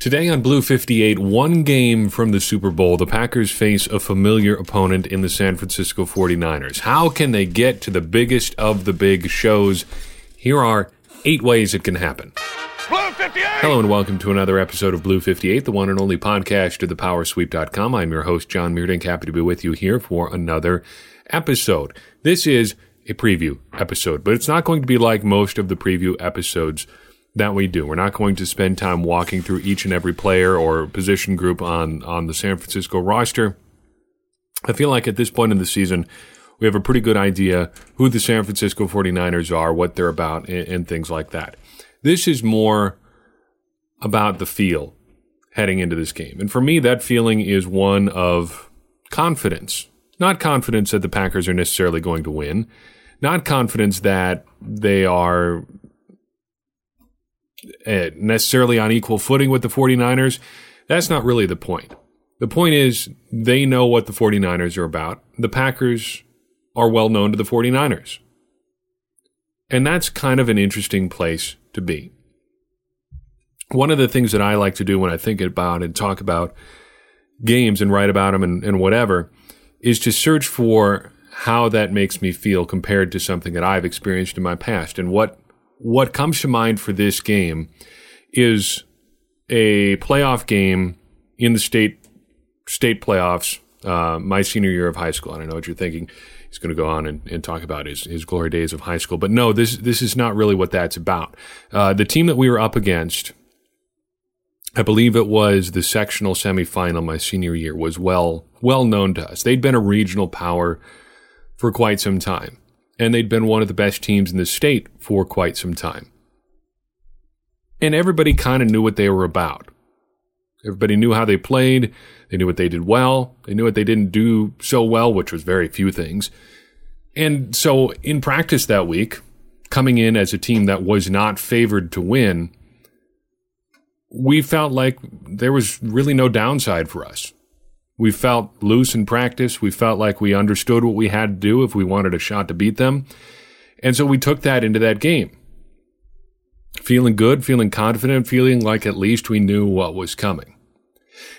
Today on Blue 58, one game from the Super Bowl, the Packers face a familiar opponent in the San Francisco 49ers. How can they get to the biggest of the big shows? Here are eight ways it can happen. Blue 58! Hello and welcome to another episode of Blue 58, the one and only podcast of thepowersweep.com. I'm your host, John Meerdink. Happy to be with you here for another episode. This is a preview episode, but it's not going to be like most of the preview episodes that we do. We're not going to spend time walking through each and every player or position group on, on the San Francisco roster. I feel like at this point in the season, we have a pretty good idea who the San Francisco 49ers are, what they're about, and, and things like that. This is more about the feel heading into this game. And for me, that feeling is one of confidence. Not confidence that the Packers are necessarily going to win, not confidence that they are Uh, necessarily on equal footing with the 49ers. That's not really the point. The point is they know what the 49ers are about. The Packers are well known to the 49ers. And that's kind of an interesting place to be. One of the things that I like to do when I think about and talk about games and write about them and, and whatever is to search for how that makes me feel compared to something that I've experienced in my past and what what comes to mind for this game is a playoff game in the state state playoffs uh, my senior year of high school. And I know what you're thinking. He's going to go on and, and, talk about his, his glory days of high school. But no, this this is not really what that's about. Uh, the team that we were up against, I believe it was the sectional semifinal my senior year, was well well known to us. They'd been a regional power for quite some time and they'd been one of the best teams in the state for quite some time. And everybody kind of knew what they were about. Everybody knew how they played. They knew what they did well. They knew what they didn't do so well, which was very few things. And so in practice that week, coming in as a team that was not favored to win, we felt like there was really no downside for us. We felt loose in practice. We felt like we understood what we had to do if we wanted a shot to beat them. And so we took that into that game. Feeling good, feeling confident, feeling like at least we knew what was coming.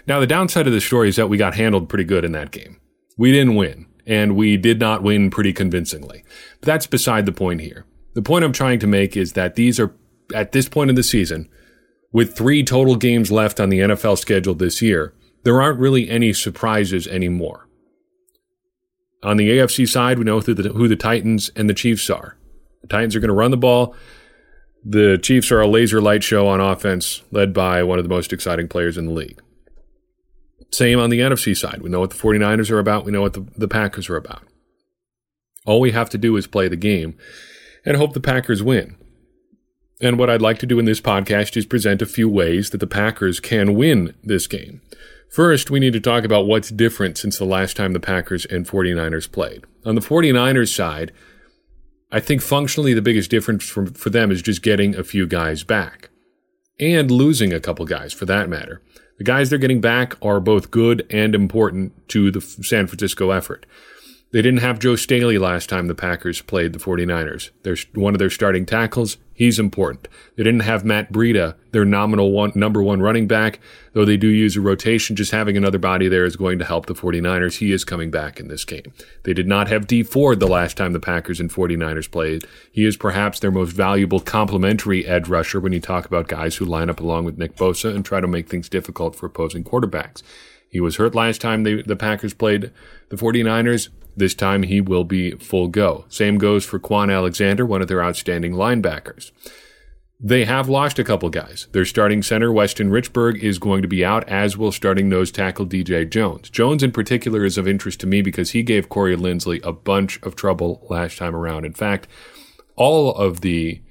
Now, the downside of the story is that we got handled pretty good in that game. We didn't win, and we did not win pretty convincingly. But that's beside the point here. The point I'm trying to make is that these are, at this point in the season, with three total games left on the NFL schedule this year, there aren't really any surprises anymore. On the AFC side, we know who the, who the Titans and the Chiefs are. The Titans are going to run the ball. The Chiefs are a laser light show on offense, led by one of the most exciting players in the league. Same on the NFC side. We know what the 49ers are about. We know what the, the Packers are about. All we have to do is play the game and hope the Packers win. And what I'd like to do in this podcast is present a few ways that the Packers can win this game. First, we need to talk about what's different since the last time the Packers and 49ers played. On the 49ers side, I think functionally the biggest difference for, for them is just getting a few guys back and losing a couple guys for that matter. The guys they're getting back are both good and important to the San Francisco effort. They didn't have Joe Staley last time the Packers played the 49ers. They're one of their starting tackles. He's important. They didn't have Matt Breida, their nominal one, number one running back, though they do use a rotation. Just having another body there is going to help the 49ers. He is coming back in this game. They did not have Dee Ford the last time the Packers and 49ers played. He is perhaps their most valuable complementary edge rusher when you talk about guys who line up along with Nick Bosa and try to make things difficult for opposing quarterbacks. He was hurt last time the Packers played the 49ers. This time he will be full go. Same goes for Kwon Alexander, one of their outstanding linebackers. They have lost a couple guys. Their starting center, Weston Richburg, is going to be out, as will starting nose tackle DJ Jones. Jones, in particular, is of interest to me because he gave Corey Linsley a bunch of trouble last time around. In fact, all of the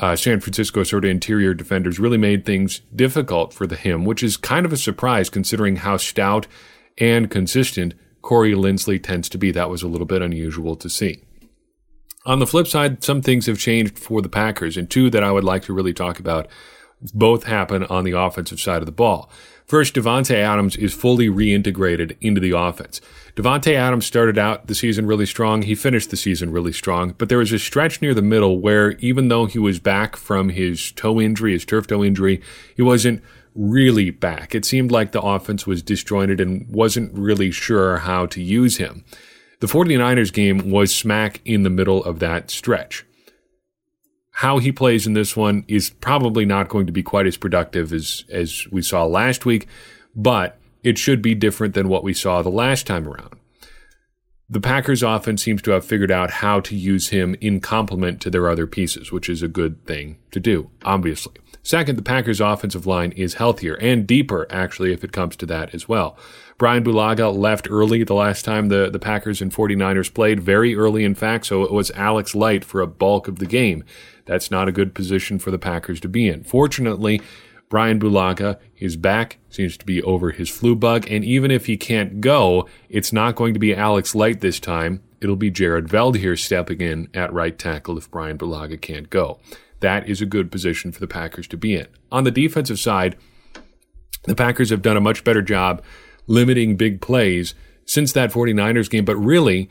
uh, San Francisco sort of interior defenders really made things difficult for the him, which is kind of a surprise considering how stout and consistent Corey Linsley tends to be. That was a little bit unusual to see. On the flip side, some things have changed for the Packers, and two that I would like to really talk about both happen on the offensive side of the ball. First, Davante Adams is fully reintegrated into the offense. Davante Adams started out the season really strong. He finished the season really strong, but there was a stretch near the middle where even though he was back from his toe injury, his turf toe injury, he wasn't really back. It seemed like the offense was disjointed and wasn't really sure how to use him. The 49ers game was smack in the middle of that stretch. How he plays in this one is probably not going to be quite as productive as, as we saw last week, but it should be different than what we saw the last time around. The Packers offense seems to have figured out how to use him in complement to their other pieces, which is a good thing to do, obviously. Second, the Packers' offensive line is healthier and deeper, actually, if it comes to that as well. Brian Bulaga left early the last time the, the Packers and 49ers played, very early, in fact, so it was Alex Light for a bulk of the game. That's not a good position for the Packers to be in. Fortunately, Brian Bulaga is back, seems to be over his flu bug, and even if he can't go, it's not going to be Alex Light this time. It'll be Jared Veldheer stepping in at right tackle if Brian Bulaga can't go that is a good position for the Packers to be in. On the defensive side, the Packers have done a much better job limiting big plays since that 49ers game, but really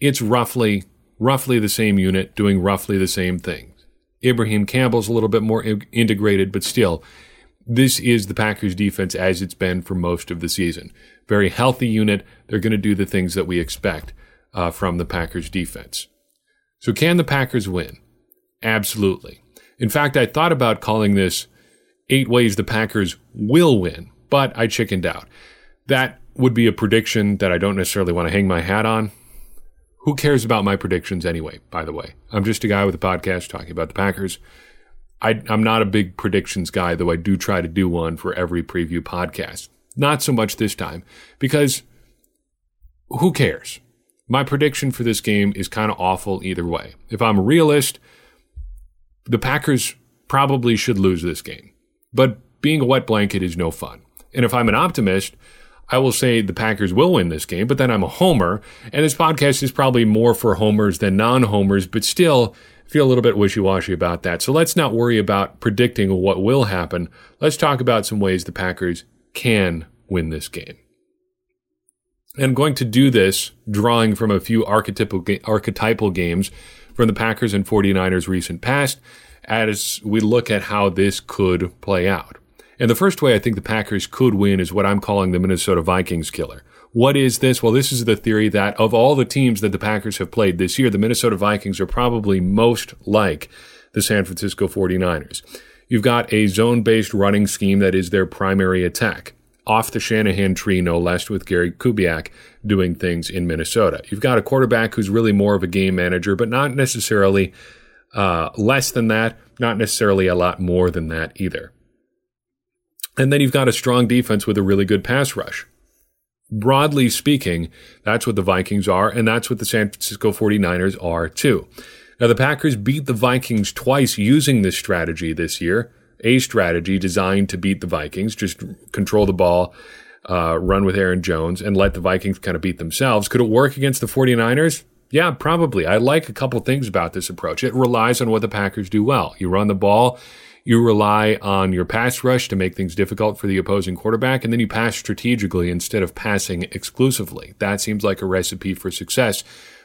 it's roughly roughly the same unit doing roughly the same things. Ibraheim Campbell's a little bit more integrated, but still this is the Packers defense as it's been for most of the season. Very healthy unit. They're going to do the things that we expect uh, from the Packers defense. So can the Packers win? Absolutely. In fact, I thought about calling this Eight Ways the Packers Will Win, but I chickened out. That would be a prediction that I don't necessarily want to hang my hat on. Who cares about my predictions anyway, by the way? I'm just a guy with a podcast talking about the Packers. I, am not a big predictions guy, though I do try to do one for every preview podcast. Not so much this time, because who cares? My prediction for this game is kind of awful either way. If I'm a realist, the Packers probably should lose this game. But being a wet blanket is no fun. And if I'm an optimist, I will say the Packers will win this game, but then I'm a homer. And this podcast is probably more for homers than non homers, but still feel a little bit wishy washy about that. So let's not worry about predicting what will happen. Let's talk about some ways the Packers can win this game. And I'm going to do this drawing from a few archetypal, archetypal games from the Packers and 49ers recent past as we look at how this could play out. And the first way I think the Packers could win is what I'm calling the Minnesota Vikings killer. What is this? Well, this is the theory that of all the teams that the Packers have played this year, the Minnesota Vikings are probably most like the San Francisco 49ers. You've got a zone based running scheme that is their primary attack off the Shanahan tree, no less, with Gary Kubiak doing things in Minnesota. You've got a quarterback who's really more of a game manager, but not necessarily uh, less than that, not necessarily a lot more than that either. And then you've got a strong defense with a really good pass rush. Broadly speaking, that's what the Vikings are, and that's what the San Francisco 49ers are too. Now, the Packers beat the Vikings twice using this strategy this year a strategy designed to beat the Vikings, just control the ball, uh, run with Aaron Jones, and let the Vikings kind of beat themselves. Could it work against the 49ers? Yeah, probably. I like a couple things about this approach. It relies on what the Packers do well. You run the ball, you rely on your pass rush to make things difficult for the opposing quarterback, and then you pass strategically instead of passing exclusively. That seems like a recipe for success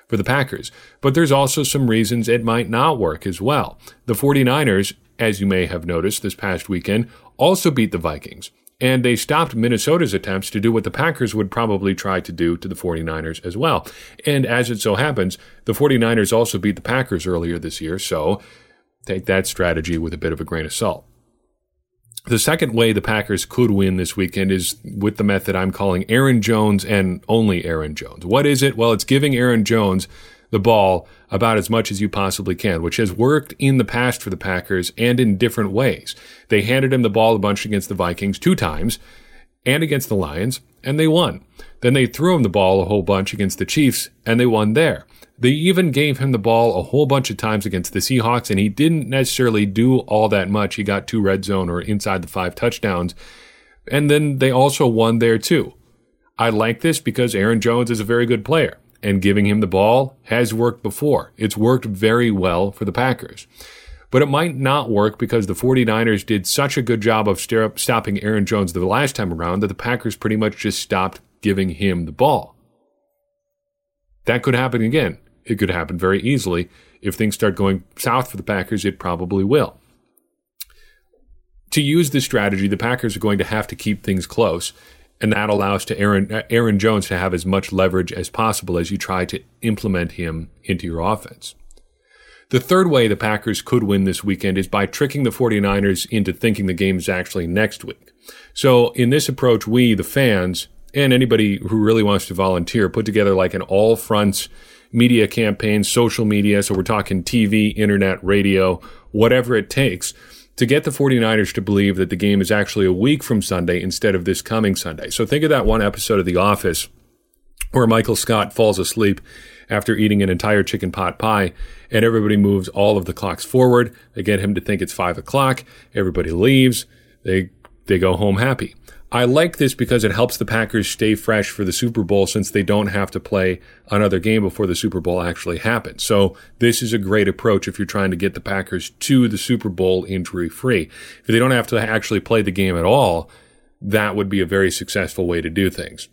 for the Packers. But there's also some reasons it might not work as well. The 49ers as you may have noticed this past weekend, also beat the Vikings. And they stopped Minnesota's attempts to do what the Packers would probably try to do to the 49ers as well. And as it so happens, the 49ers also beat the Packers earlier this year, so take that strategy with a bit of a grain of salt. The second way the Packers could win this weekend is with the method I'm calling Aaron Jones and only Aaron Jones. What is it? Well, it's giving Aaron Jones the ball about as much as you possibly can, which has worked in the past for the Packers and in different ways. They handed him the ball a bunch against the Vikings two times and against the Lions, and they won. Then they threw him the ball a whole bunch against the Chiefs, and they won there. They even gave him the ball a whole bunch of times against the Seahawks, and he didn't necessarily do all that much. He got two red zone or inside the five touchdowns. And then they also won there too. I like this because Aaron Jones is a very good player and giving him the ball has worked before. It's worked very well for the Packers. But it might not work because the 49ers did such a good job of stopping Aaron Jones the last time around that the Packers pretty much just stopped giving him the ball. That could happen again. It could happen very easily. If things start going south for the Packers, it probably will. to use this strategy, the Packers are going to have to keep things close, and that allows to Aaron uh, Aaron Jones to have as much leverage as possible as you try to implement him into your offense. The third way the Packers could win this weekend is by tricking the 49ers into thinking the game is actually next week. So in this approach, we, the fans, and anybody who really wants to volunteer, put together like an all fronts media campaign, social media. So we're talking TV, internet, radio, whatever it takes to get the 49ers to believe that the game is actually a week from Sunday instead of this coming Sunday. So think of that one episode of The Office where Michael Scott falls asleep after eating an entire chicken pot pie and everybody moves all of the clocks forward. They get him to think it's five o'clock. Everybody leaves. They, they go home happy. I like this because it helps the Packers stay fresh for the Super Bowl since they don't have to play another game before the Super Bowl actually happens. So this is a great approach if you're trying to get the Packers to the Super Bowl injury free. If they don't have to actually play the game at all, that would be a very successful way to do things.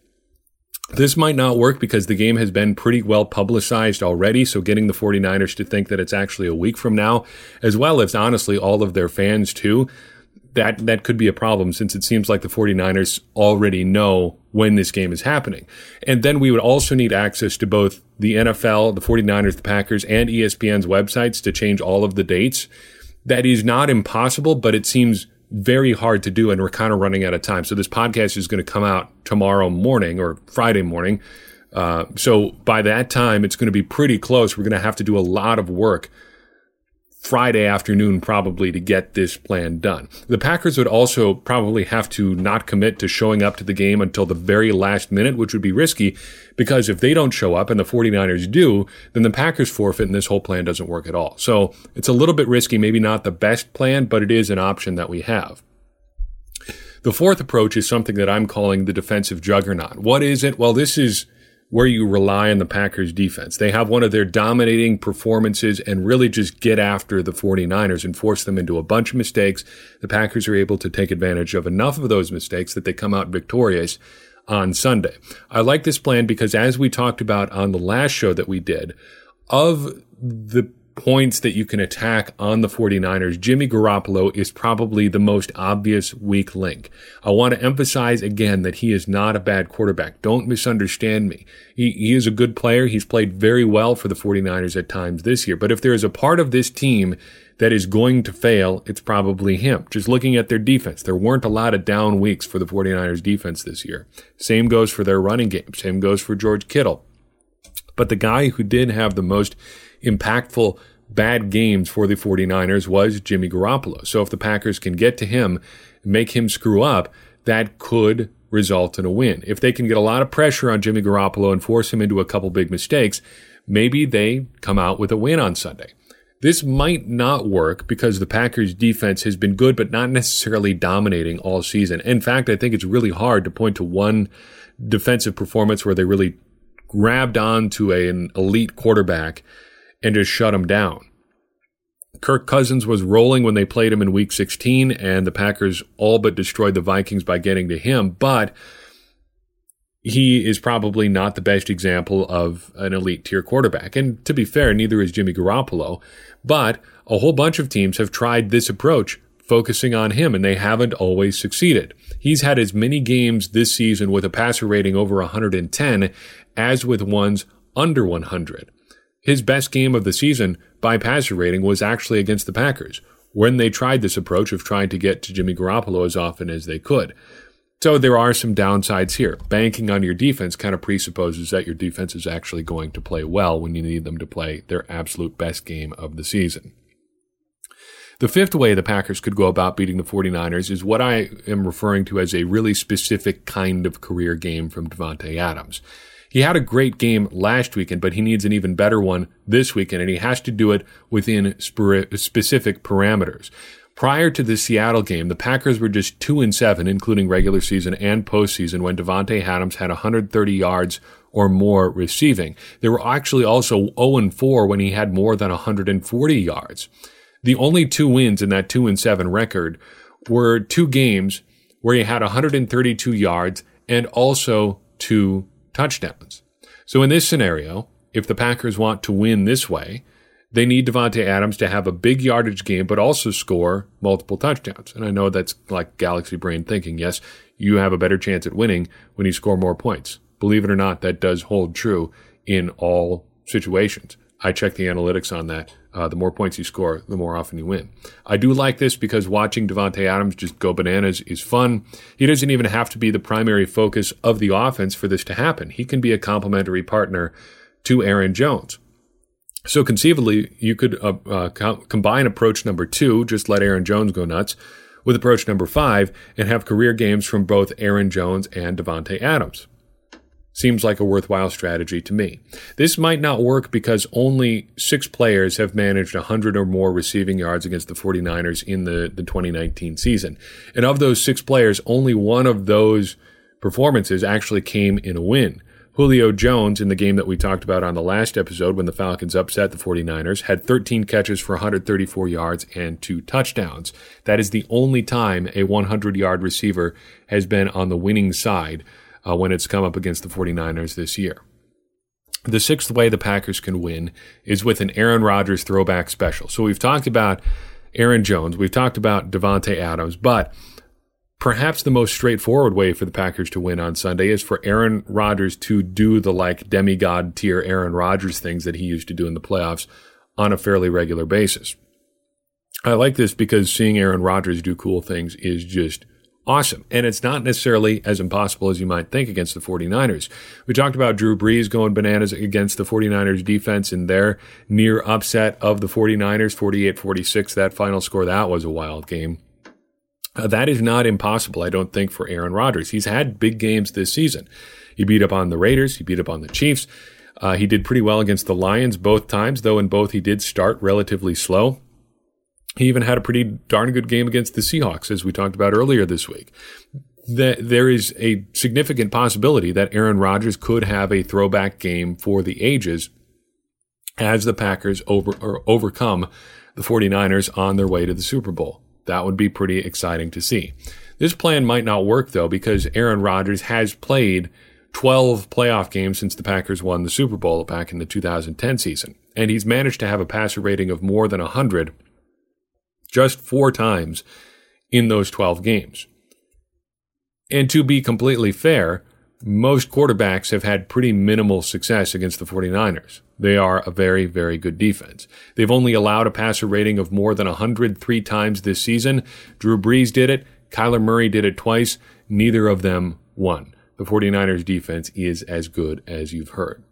This might not work because the game has been pretty well publicized already. So getting the 49ers to think that it's actually a week from now, as well as honestly all of their fans too, that that could be a problem since it seems like the 49ers already know when this game is happening. And then we would also need access to both the NFL, the 49ers, the Packers, and ESPN's websites to change all of the dates. That is not impossible, but it seems very hard to do and we're kind of running out of time. So this podcast is going to come out tomorrow morning or Friday morning. Uh, so by that time, it's going to be pretty close. We're going to have to do a lot of work Friday afternoon probably to get this plan done. The Packers would also probably have to not commit to showing up to the game until the very last minute, which would be risky because if they don't show up and the 49ers do, then the Packers forfeit and this whole plan doesn't work at all. So it's a little bit risky, maybe not the best plan, but it is an option that we have. The fourth approach is something that I'm calling the defensive juggernaut. What is it? Well, this is where you rely on the Packers defense. They have one of their dominating performances and really just get after the 49ers and force them into a bunch of mistakes. The Packers are able to take advantage of enough of those mistakes that they come out victorious on Sunday. I like this plan because as we talked about on the last show that we did, of the points that you can attack on the 49ers, Jimmy Garoppolo is probably the most obvious weak link. I want to emphasize again that he is not a bad quarterback. Don't misunderstand me. He, he is a good player. He's played very well for the 49ers at times this year. But if there is a part of this team that is going to fail, it's probably him. Just looking at their defense, there weren't a lot of down weeks for the 49ers defense this year. Same goes for their running game. Same goes for George Kittle. But the guy who did have the most impactful bad games for the 49ers was Jimmy Garoppolo. So if the Packers can get to him, make him screw up, that could result in a win. If they can get a lot of pressure on Jimmy Garoppolo and force him into a couple big mistakes, maybe they come out with a win on Sunday. This might not work because the Packers defense has been good, but not necessarily dominating all season. In fact, I think it's really hard to point to one defensive performance where they really grabbed on to a, an elite quarterback and just shut him down. Kirk Cousins was rolling when they played him in week 16, and the Packers all but destroyed the Vikings by getting to him, but he is probably not the best example of an elite tier quarterback. And to be fair, neither is Jimmy Garoppolo, but a whole bunch of teams have tried this approach, focusing on him, and they haven't always succeeded. He's had as many games this season with a passer rating over 110 as with ones under 100. His best game of the season by passer rating was actually against the Packers, when they tried this approach of trying to get to Jimmy Garoppolo as often as they could. So there are some downsides here. Banking on your defense kind of presupposes that your defense is actually going to play well when you need them to play their absolute best game of the season. The fifth way the Packers could go about beating the 49ers is what I am referring to as a really specific kind of career game from Davante Adams. He had a great game last weekend, but he needs an even better one this weekend, and he has to do it within specific parameters. Prior to the Seattle game, the Packers were just two and seven, including regular season and postseason, when Davante Adams had 130 yards or more receiving. They were actually also 0 and 4 when he had more than 140 yards. The only two wins in that 2 and 7 record were two games where he had 132 yards and also two touchdowns. So in this scenario, if the Packers want to win this way, they need Davante Adams to have a big yardage game, but also score multiple touchdowns. And I know that's like galaxy brain thinking. Yes, you have a better chance at winning when you score more points. Believe it or not, that does hold true in all situations. I check the analytics on that. Uh, the more points you score, the more often you win. I do like this because watching Davante Adams just go bananas is fun. He doesn't even have to be the primary focus of the offense for this to happen. He can be a complementary partner to Aaron Jones. So conceivably, you could uh, uh, co- combine approach number two, just let Aaron Jones go nuts, with approach number five, and have career games from both Aaron Jones and Davante Adams. Seems like a worthwhile strategy to me. This might not work because only six players have managed 100 or more receiving yards against the 49ers in the, the 2019 season. And of those six players, only one of those performances actually came in a win. Julio Jones, in the game that we talked about on the last episode when the Falcons upset the 49ers, had 13 catches for 134 yards and two touchdowns. That is the only time a 100 yard receiver has been on the winning side uh, when it's come up against the 49ers this year. The sixth way the Packers can win is with an Aaron Rodgers throwback special. So we've talked about Aaron Jones, we've talked about Davante Adams, but Perhaps the most straightforward way for the Packers to win on Sunday is for Aaron Rodgers to do the like demigod tier Aaron Rodgers things that he used to do in the playoffs on a fairly regular basis. I like this because seeing Aaron Rodgers do cool things is just awesome. And it's not necessarily as impossible as you might think against the 49ers. We talked about Drew Brees going bananas against the 49ers defense in their near upset of the 49ers, 48 46. That final score, that was a wild game. Uh, that is not impossible, I don't think, for Aaron Rodgers. He's had big games this season. He beat up on the Raiders, he beat up on the Chiefs. Uh, he did pretty well against the Lions both times, though in both he did start relatively slow. He even had a pretty darn good game against the Seahawks, as we talked about earlier this week. That there is a significant possibility that Aaron Rodgers could have a throwback game for the ages as the Packers over, overcome the 49ers on their way to the Super Bowl. That would be pretty exciting to see. This plan might not work though because Aaron Rodgers has played 12 playoff games since the Packers won the Super Bowl back in the 2010 season. And he's managed to have a passer rating of more than 100 just four times in those 12 games. And to be completely fair, most quarterbacks have had pretty minimal success against the 49ers. They are a very, very good defense. They've only allowed a passer rating of more than 103 times this season. Drew Brees did it. Kyler Murray did it twice. Neither of them won. The 49ers defense is as good as you've heard.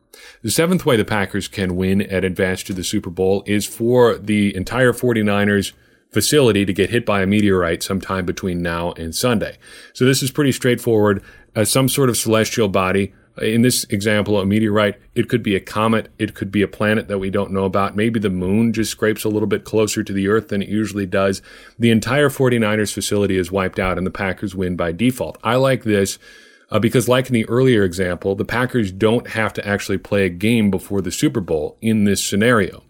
The seventh way the Packers can win and advance to the Super Bowl is for the entire 49ers facility to get hit by a meteorite sometime between now and Sunday. So this is pretty straightforward. Uh, some sort of celestial body in this example, a meteorite, it could be a comet, it could be a planet that we don't know about. Maybe the moon just scrapes a little bit closer to the Earth than it usually does. The entire 49ers facility is wiped out and the Packers win by default. I like this uh, because, like in the earlier example, the Packers don't have to actually play a game before the Super Bowl in this scenario.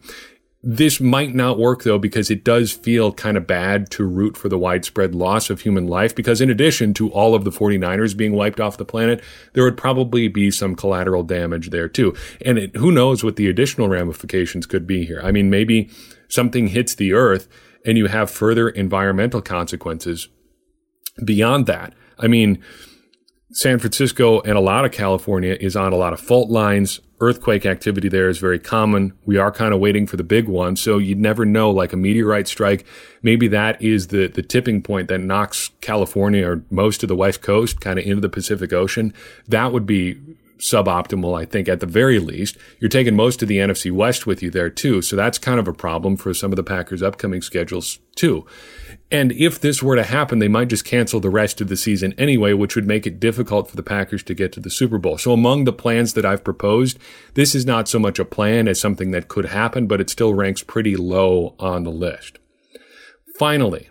This might not work though, because it does feel kind of bad to root for the widespread loss of human life. Because in addition to all of the 49ers being wiped off the planet, there would probably be some collateral damage there too. And it, who knows what the additional ramifications could be here. I mean, maybe something hits the earth and you have further environmental consequences beyond that. I mean, San Francisco and a lot of California is on a lot of fault lines. Earthquake activity there is very common. We are kind of waiting for the big one. So you'd never know, like a meteorite strike. Maybe that is the, the tipping point that knocks California or most of the West Coast kind of into the Pacific Ocean. That would be suboptimal, I think, at the very least. You're taking most of the NFC West with you there too. So that's kind of a problem for some of the Packers' upcoming schedules too. And if this were to happen, they might just cancel the rest of the season anyway, which would make it difficult for the Packers to get to the Super Bowl. So among the plans that I've proposed, this is not so much a plan as something that could happen, but it still ranks pretty low on the list. Finally,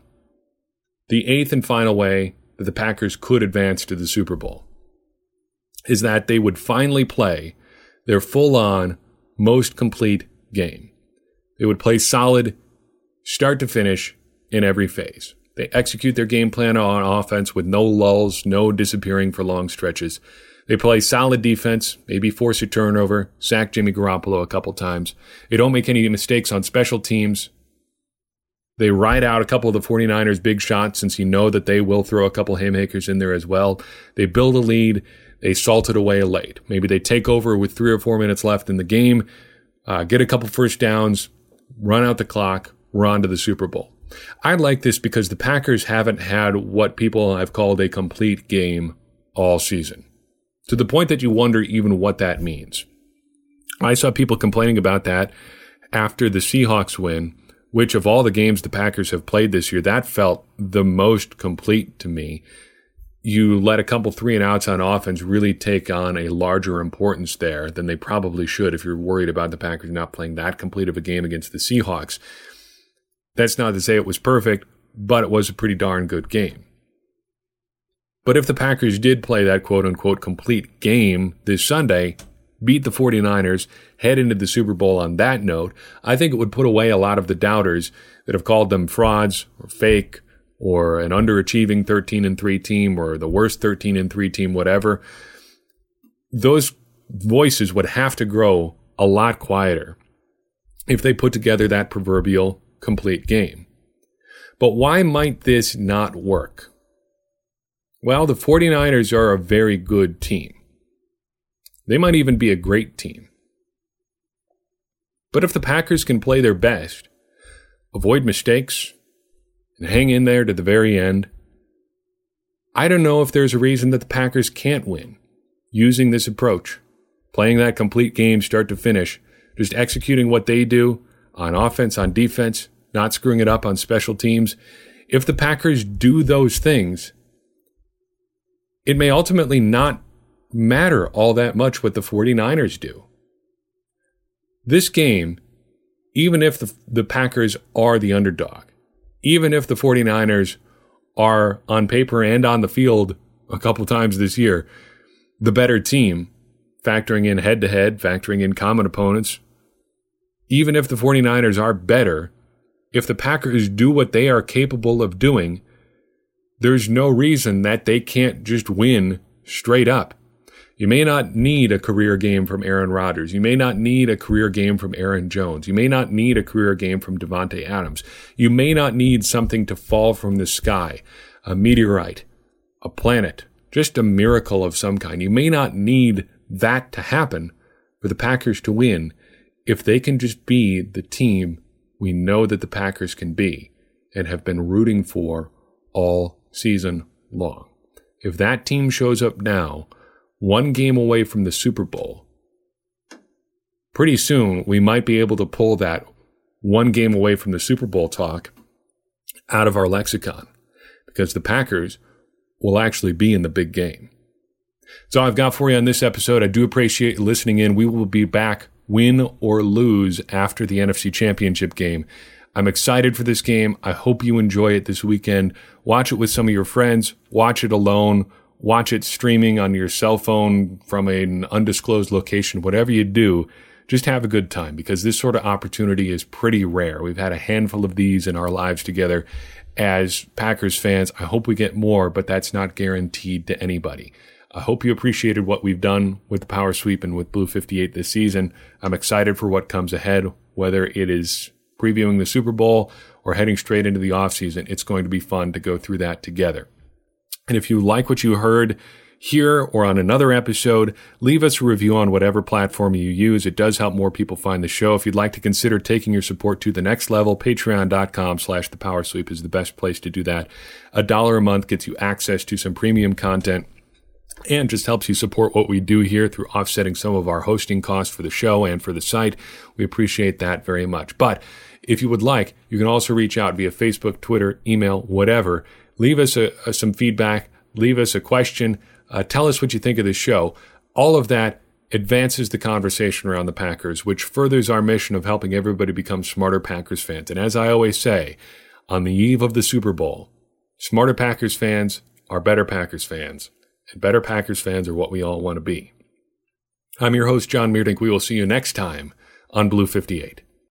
the eighth and final way that the Packers could advance to the Super Bowl is that they would finally play their full on, most complete game. They would play solid, start to finish, in every phase. They execute their game plan on offense with no lulls, no disappearing for long stretches. They play solid defense, maybe force a turnover, sack Jimmy Garoppolo a couple times. They don't make any mistakes on special teams. They ride out a couple of the 49ers' big shots since you know that they will throw a couple haymakers in there as well. They build a lead. They salt it away late. Maybe they take over with three or four minutes left in the game, uh, get a couple first downs, run out the clock, we're on to the Super Bowl. I like this because the Packers haven't had what people have called a complete game all season, to the point that you wonder even what that means. I saw people complaining about that after the Seahawks win, which of all the games the Packers have played this year, that felt the most complete to me. You let a couple three and outs on offense really take on a larger importance there than they probably should if you're worried about the Packers not playing that complete of a game against the Seahawks. That's not to say it was perfect, but it was a pretty darn good game. But if the Packers did play that quote unquote complete game this Sunday, beat the 49ers, head into the Super Bowl on that note, I think it would put away a lot of the doubters that have called them frauds or fake or an underachieving 13 and 3 team or the worst 13 and 3 team, whatever. Those voices would have to grow a lot quieter if they put together that proverbial complete game. But why might this not work? Well, the 49ers are a very good team. They might even be a great team. But if the Packers can play their best, avoid mistakes, and hang in there to the very end, I don't know if there's a reason that the Packers can't win using this approach, playing that complete game start to finish, just executing what they do on offense, on defense, not screwing it up on special teams. If the Packers do those things, it may ultimately not matter all that much what the 49ers do. This game, even if the, the Packers are the underdog, even if the 49ers are on paper and on the field a couple times this year, the better team, factoring in head to head, factoring in common opponents, even if the 49ers are better, if the Packers do what they are capable of doing, there's no reason that they can't just win straight up. You may not need a career game from Aaron Rodgers. You may not need a career game from Aaron Jones. You may not need a career game from Davante Adams. You may not need something to fall from the sky, a meteorite, a planet, just a miracle of some kind. You may not need that to happen for the Packers to win if they can just be the team we know that the Packers can be and have been rooting for all season long. If that team shows up now, one game away from the Super Bowl, pretty soon we might be able to pull that one game away from the Super Bowl talk out of our lexicon because the Packers will actually be in the big game. So I've got for you on this episode. I do appreciate you listening in. We will be back win or lose after the NFC Championship game. I'm excited for this game. I hope you enjoy it this weekend. Watch it with some of your friends. Watch it alone. Watch it streaming on your cell phone from an undisclosed location. Whatever you do, just have a good time because this sort of opportunity is pretty rare. We've had a handful of these in our lives together as Packers fans. I hope we get more, but that's not guaranteed to anybody. I hope you appreciated what we've done with the Power Sweep and with Blue 58 this season. I'm excited for what comes ahead, whether it is previewing the Super Bowl or heading straight into the offseason. It's going to be fun to go through that together. And if you like what you heard here or on another episode, leave us a review on whatever platform you use. It does help more people find the show. If you'd like to consider taking your support to the next level, patreon.com slash the power sweep is the best place to do that. A dollar a month gets you access to some premium content and just helps you support what we do here through offsetting some of our hosting costs for the show and for the site. We appreciate that very much. But if you would like, you can also reach out via Facebook, Twitter, email, whatever. Leave us a, a, some feedback, leave us a question, uh, tell us what you think of the show. All of that advances the conversation around the Packers, which furthers our mission of helping everybody become smarter Packers fans. And as I always say, on the eve of the Super Bowl, smarter Packers fans are better Packers fans and better Packers fans are what we all want to be. I'm your host, John Meerdink. We will see you next time on Blue 58.